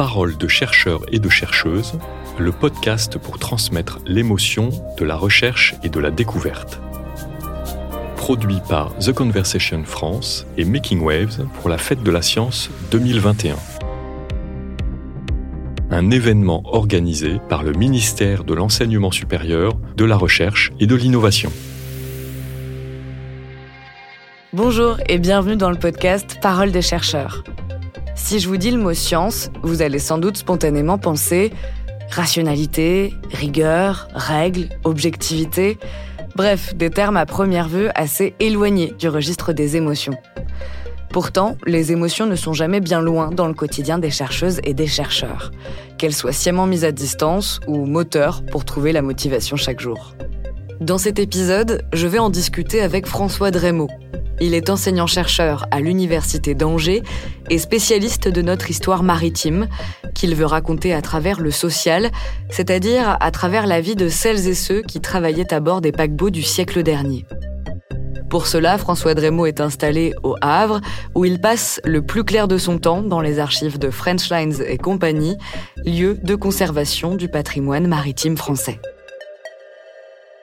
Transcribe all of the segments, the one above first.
Parole de chercheurs et de chercheuses, le podcast pour transmettre l'émotion de la recherche et de la découverte. Produit par The Conversation France et Making Waves pour la Fête de la Science 2021. Un événement organisé par le ministère de l'Enseignement supérieur, de la Recherche et de l'Innovation. Bonjour et bienvenue dans le podcast Parole des chercheurs. Si je vous dis le mot science, vous allez sans doute spontanément penser rationalité, rigueur, règles, objectivité, bref, des termes à première vue assez éloignés du registre des émotions. Pourtant, les émotions ne sont jamais bien loin dans le quotidien des chercheuses et des chercheurs, qu'elles soient sciemment mises à distance ou moteurs pour trouver la motivation chaque jour. Dans cet épisode, je vais en discuter avec François Drémaud, il est enseignant-chercheur à l'Université d'Angers et spécialiste de notre histoire maritime, qu'il veut raconter à travers le social, c'est-à-dire à travers la vie de celles et ceux qui travaillaient à bord des paquebots du siècle dernier. Pour cela, François Drémaud est installé au Havre, où il passe le plus clair de son temps dans les archives de French Lines et compagnie, lieu de conservation du patrimoine maritime français.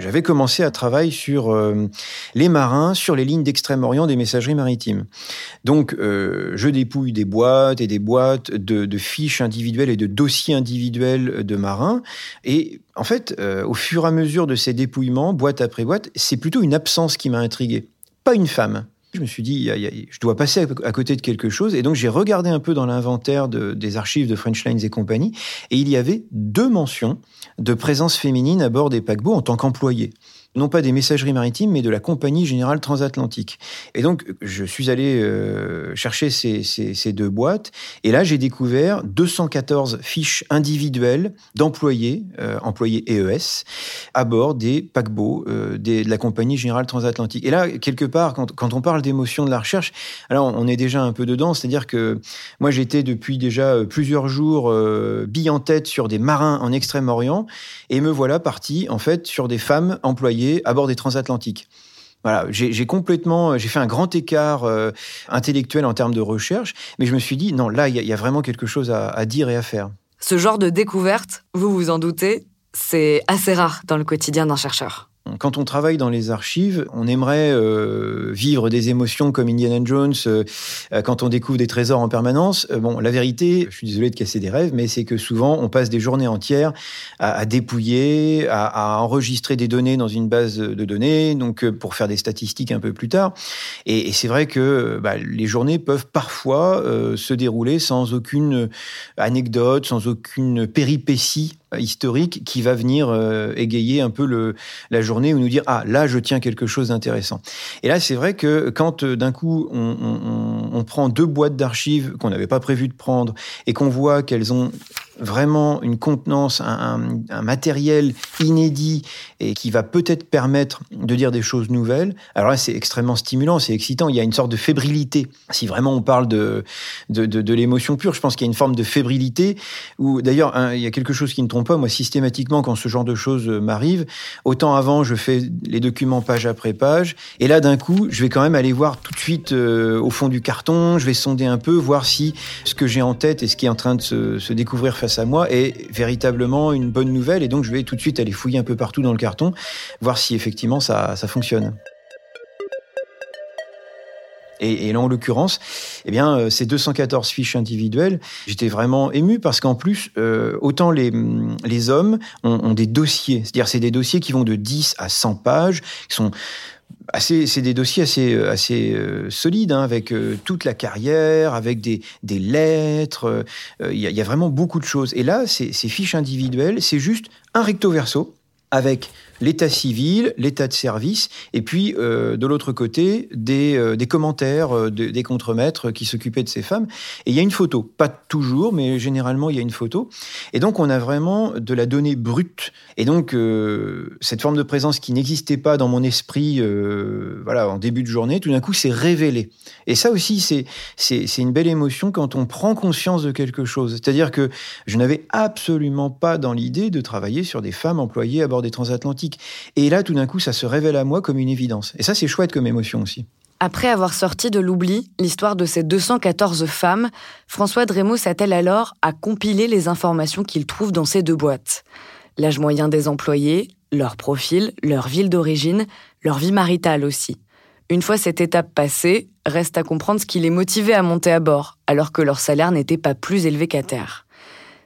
J'avais commencé à travailler sur euh, les marins, sur les lignes d'Extrême-Orient des messageries maritimes. Donc, euh, je dépouille des boîtes et des boîtes de, fiches individuelles et de dossiers individuels de marins. Et en fait, euh, au fur et à mesure de ces dépouillements, boîte après boîte, c'est plutôt une absence qui m'a intrigué, pas une femme. Je me suis dit, je dois passer à côté de quelque chose. Et donc, j'ai regardé un peu dans l'inventaire des archives de French Lines et compagnie. Et il y avait deux mentions de présence féminine à bord des paquebots en tant qu'employée non pas des messageries maritimes, mais de la Compagnie Générale Transatlantique. Et donc, je suis allé euh, chercher ces, deux boîtes, et là, j'ai découvert 214 fiches individuelles d'employés, euh, employés EES, à bord des paquebots euh, de la Compagnie Générale Transatlantique. Et là, quelque part, quand, quand on parle d'émotion de la recherche, alors on est déjà un peu dedans, c'est-à-dire que moi, j'étais depuis déjà plusieurs jours bille en tête sur des marins en Extrême-Orient, et me voilà parti, en fait, sur des femmes employées à bord des transatlantiques. Voilà, j'ai complètement, j'ai fait un grand écart euh, intellectuel en termes de recherche, mais je me suis dit non, là, il y, a vraiment quelque chose à dire et à faire. Ce genre de découverte, vous vous en doutez, c'est assez rare dans le quotidien d'un chercheur. Quand on travaille dans les archives, on aimerait euh, vivre des émotions comme Indiana Jones euh, euh, quand on découvre des trésors en permanence. bon, la vérité, je suis désolé de casser des rêves, mais c'est que souvent on passe des journées entières à, dépouiller, à, enregistrer des données dans une base de données, donc pour faire des statistiques un peu plus tard. Et, c'est vrai que bah, les journées peuvent parfois se dérouler sans aucune anecdote, sans aucune péripétie historique qui va venir euh, égayer un peu le, la journée ou nous dire ah là je tiens quelque chose d'intéressant. Et là c'est vrai que quand euh, d'un coup on, on, on, prend deux boîtes d'archives qu'on n'avait pas prévu de prendre et qu'on voit qu'elles ont vraiment une contenance, un, matériel inédit et qui va peut-être permettre de dire des choses nouvelles. Alors là, c'est extrêmement stimulant, c'est excitant. Il y a une sorte de fébrilité. Si vraiment on parle de, de, l'émotion pure, je pense qu'il y a une forme de fébrilité où, d'ailleurs, il y a quelque chose qui ne trompe pas. Moi, systématiquement, quand ce genre de choses m'arrive, autant avant, je fais les documents page après page. Et là, d'un coup, je vais quand même aller voir tout de suite euh, au fond du carton. Je vais sonder un peu, voir si ce que j'ai en tête et ce qui est en train de se, se découvrir face à moi est véritablement une bonne nouvelle. Et donc, je vais tout de suite aller fouiller un peu partout dans le carton, voir si effectivement ça, ça fonctionne. Et, là, en l'occurrence, eh bien, euh, ces 214 fiches individuelles, j'étais vraiment ému parce qu'en plus, euh, autant les, les hommes ont, ont des dossiers, c'est-à-dire c'est des dossiers qui vont de 10 à 100 pages, qui sont c'est des dossiers assez, euh, euh, solides, hein, avec euh, toute la carrière, avec des, des lettres. Il y, y, a vraiment beaucoup de choses. Et là, ces fiches individuelles, c'est juste un recto verso avec l'état civil, l'état de service, et puis euh, de l'autre côté, des, euh, des commentaires euh, des contremaîtres qui s'occupaient de ces femmes. Et il y a une photo, pas toujours, mais généralement il y a une photo. Et donc on a vraiment de la donnée brute. Et donc cette forme de présence qui n'existait pas dans mon esprit voilà, en début de journée, tout d'un coup s'est révélée. Et ça aussi, c'est, c'est, c'est une belle émotion quand on prend conscience de quelque chose. C'est-à-dire que je n'avais absolument pas dans l'idée de travailler sur des femmes employées à bord des transatlantiques. Et là, tout d'un coup, ça se révèle à moi comme une évidence. Et ça, c'est chouette comme émotion aussi. Après avoir sorti de l'oubli l'histoire de ces 214 femmes, François Drémaud s'attelle alors à compiler les informations qu'il trouve dans ces deux boîtes. L'âge moyen des employés, leur profil, leur ville d'origine, leur vie maritale aussi. Une fois cette étape passée, reste à comprendre ce qui les motivait à monter à bord, alors que leur salaire n'était pas plus élevé qu'à terre.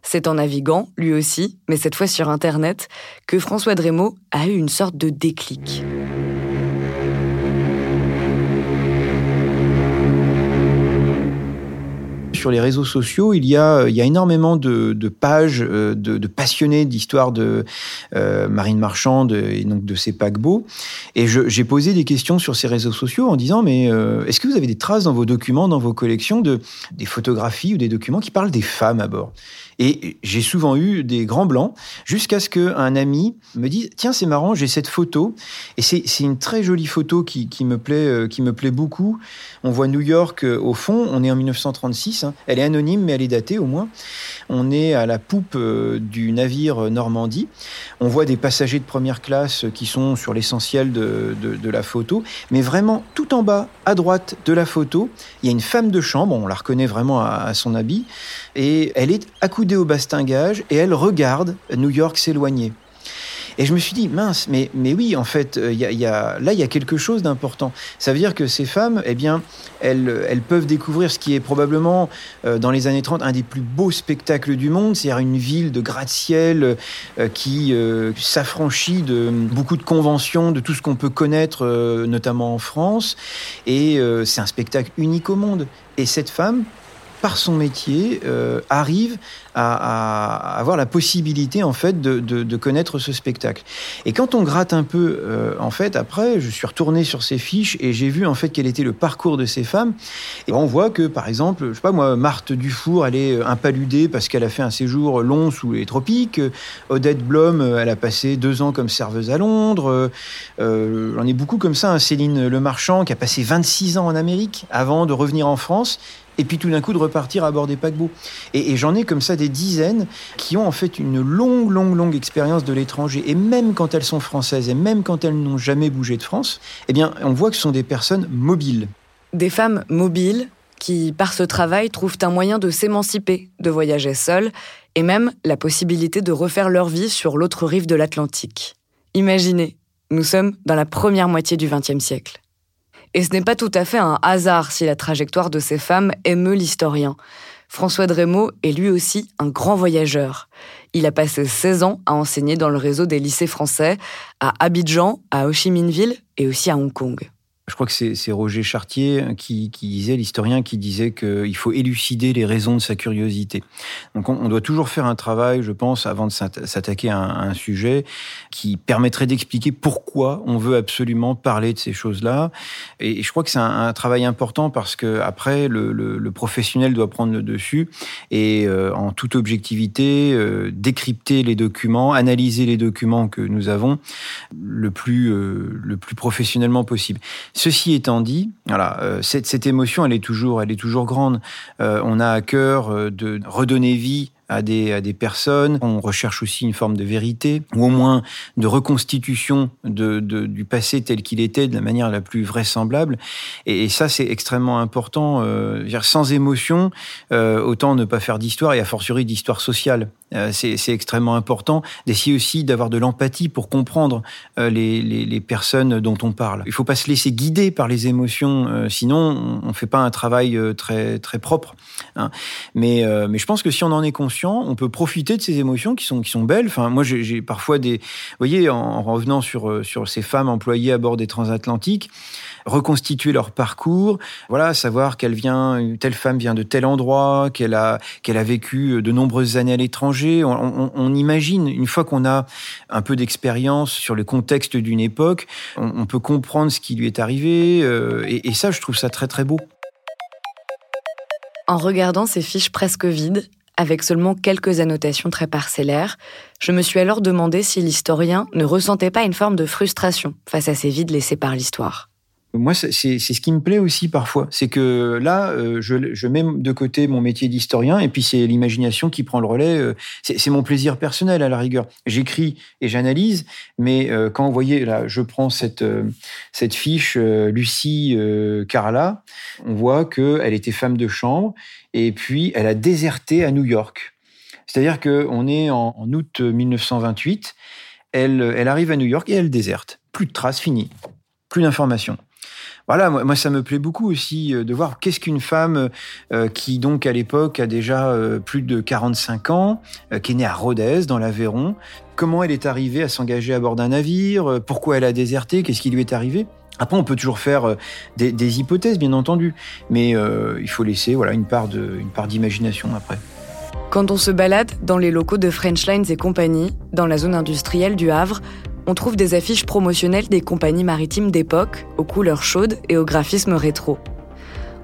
C'est en naviguant, lui aussi, mais cette fois sur Internet, que François Drémaud a eu une sorte de déclic. sur les réseaux sociaux, il y a, a énormément de, pages euh, de, passionnés d'histoire de euh, marine marchande et donc de ces paquebots. Et j'ai posé des questions sur ces réseaux sociaux en disant mais euh, est-ce que vous avez des traces dans vos documents, dans vos collections de des photographies ou des documents qui parlent des femmes à bord? Et j'ai souvent eu des grands blancs jusqu'à ce qu'un ami me dise Tiens, c'est marrant, j'ai cette photo. Et c'est une très jolie photo qui, me plaît, qui me plaît beaucoup. On voit New York au fond, on est en 1936. Hein. Elle est anonyme, mais elle est datée au moins. On est à la poupe euh, du navire Normandie. On voit des passagers de première classe qui sont sur l'essentiel de, la photo. Mais vraiment, tout en bas, à droite de la photo, il y a une femme de chambre. On la reconnaît vraiment à, son habit. Et elle est accoudée au bastingage et elle regarde New York s'éloigner. Et je me suis dit, mince, mais, mais oui, en fait, euh, y y a, là, il y a quelque chose d'important. Ça veut dire que ces femmes, eh bien, elles, elles peuvent découvrir ce qui est probablement, euh, dans les années 30, un des plus beaux spectacles du monde, c'est-à-dire une ville de gratte-ciel euh, qui s'affranchit de beaucoup de conventions, de tout ce qu'on peut connaître, notamment en France. Et c'est un spectacle unique au monde. Et cette femme, par son métier, euh, arrive à, avoir la possibilité en fait de, connaître ce spectacle. Et quand on gratte un peu, euh, en fait, après, je suis retourné sur ces fiches et j'ai vu en fait quel était le parcours de ces femmes. Et on voit que, par exemple, je sais pas moi, Marthe Dufour, elle est impaludée parce qu'elle a fait un séjour long sous les tropiques. Odette Blom, elle a passé deux ans comme serveuse à Londres. Euh, on est beaucoup comme ça. Hein. Céline Lemarchand, qui a passé 26 ans en Amérique avant de revenir en France et puis tout d'un coup de repartir à bord des paquebots. Et, j'en ai comme ça des dizaines qui ont en fait une longue, longue, longue expérience de l'étranger. Et même quand elles sont françaises, et même quand elles n'ont jamais bougé de France, eh bien, on voit que ce sont des personnes mobiles. Des femmes mobiles qui, par ce travail, trouvent un moyen de s'émanciper, de voyager seules, et même la possibilité de refaire leur vie sur l'autre rive de l'Atlantique. Imaginez, nous sommes dans la première moitié du XXe siècle. Et ce n'est pas tout à fait un hasard si la trajectoire de ces femmes émeut l'historien. François Drémaud est lui aussi un grand voyageur. Il a passé 16 ans à enseigner dans le réseau des lycées français, à Abidjan, à Ho Chi Minh Ville et aussi à Hong Kong je crois que c'est Roger Chartier qui, disait, l'historien qui disait qu'il faut élucider les raisons de sa curiosité. Donc on, doit toujours faire un travail, je pense, avant de s'attaquer à, un sujet qui permettrait d'expliquer pourquoi on veut absolument parler de ces choses-là. Et je crois que c'est un, travail important parce que après le, professionnel doit prendre le dessus et euh, en toute objectivité euh, décrypter les documents, analyser les documents que nous avons le plus euh, le plus professionnellement possible. Ceci étant dit, voilà, euh, cette, cette, émotion, elle est toujours, elle est toujours grande. Euh, on a à cœur euh, de redonner vie à des, à des personnes. On recherche aussi une forme de vérité, ou au moins de reconstitution de, de du passé tel qu'il était de la manière la plus vraisemblable. Et, ça, c'est extrêmement important. Euh, sans émotion, euh, autant ne pas faire d'histoire, et a fortiori d'histoire sociale. Euh, c'est extrêmement important d'essayer aussi d'avoir de l'empathie pour comprendre euh, les, personnes dont on parle. Il ne faut pas se laisser guider par les émotions, euh, sinon on ne fait pas un travail très, très propre. Hein. Mais, mais je pense que si on en est conscient, on peut profiter de ces émotions qui sont, qui sont belles. Enfin, moi, j'ai parfois des... Vous voyez, en, revenant sur, sur ces femmes employées à bord des transatlantiques, reconstituer leur parcours, voilà, savoir qu'elle vient, telle femme vient de tel endroit, qu'elle a, qu'elle a vécu de nombreuses années à l'étranger. On, imagine, une fois qu'on a un peu d'expérience sur le contexte d'une époque, on, peut comprendre ce qui lui est arrivé. Euh, et, et ça, je trouve ça très très beau. En regardant ces fiches presque vides, avec seulement quelques annotations très parcellaires, je me suis alors demandé si l'historien ne ressentait pas une forme de frustration face à ces vides laissés par l'histoire. Moi, c'est ce qui me plaît aussi parfois. C'est que là, euh, je, je, mets de côté mon métier d'historien et puis c'est l'imagination qui prend le relais. Euh, c'est mon plaisir personnel à la rigueur. J'écris et j'analyse, mais euh, quand vous voyez, là, je prends cette, cette fiche Lucie Carla, on voit qu'elle était femme de chambre et puis elle a déserté à New York. C'est-à-dire qu'on est en, en août 1928, elle, elle arrive à New York et elle déserte. Plus de traces, fini. Plus d'informations voilà, moi, ça me plaît beaucoup aussi euh, de voir qu'est-ce qu'une femme euh, qui donc à l'époque a déjà euh, plus de 45 ans, qui est née à Rodez dans l'Aveyron, comment elle est arrivée à s'engager à bord d'un navire, pourquoi elle a déserté, qu'est-ce qui lui est arrivé? Après, on peut toujours faire des, hypothèses, bien entendu, mais il faut laisser voilà une part une part d'imagination après. Quand on se balade dans les locaux de French Lines et compagnie, dans la zone industrielle du Havre, on trouve des affiches promotionnelles des compagnies maritimes d'époque, aux couleurs chaudes et au graphisme rétro.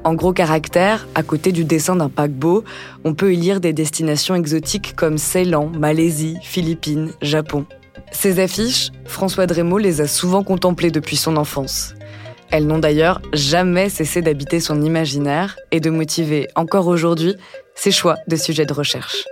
En gros caractères, à côté du dessin d'un paquebot, on peut y lire des destinations exotiques comme Ceylan, Malaisie, Philippines, Japon. Ces affiches, François Drémaud les a souvent contemplées depuis son enfance. Elles n'ont d'ailleurs jamais cessé d'habiter son imaginaire et de motiver encore aujourd'hui ses choix de sujets de recherche.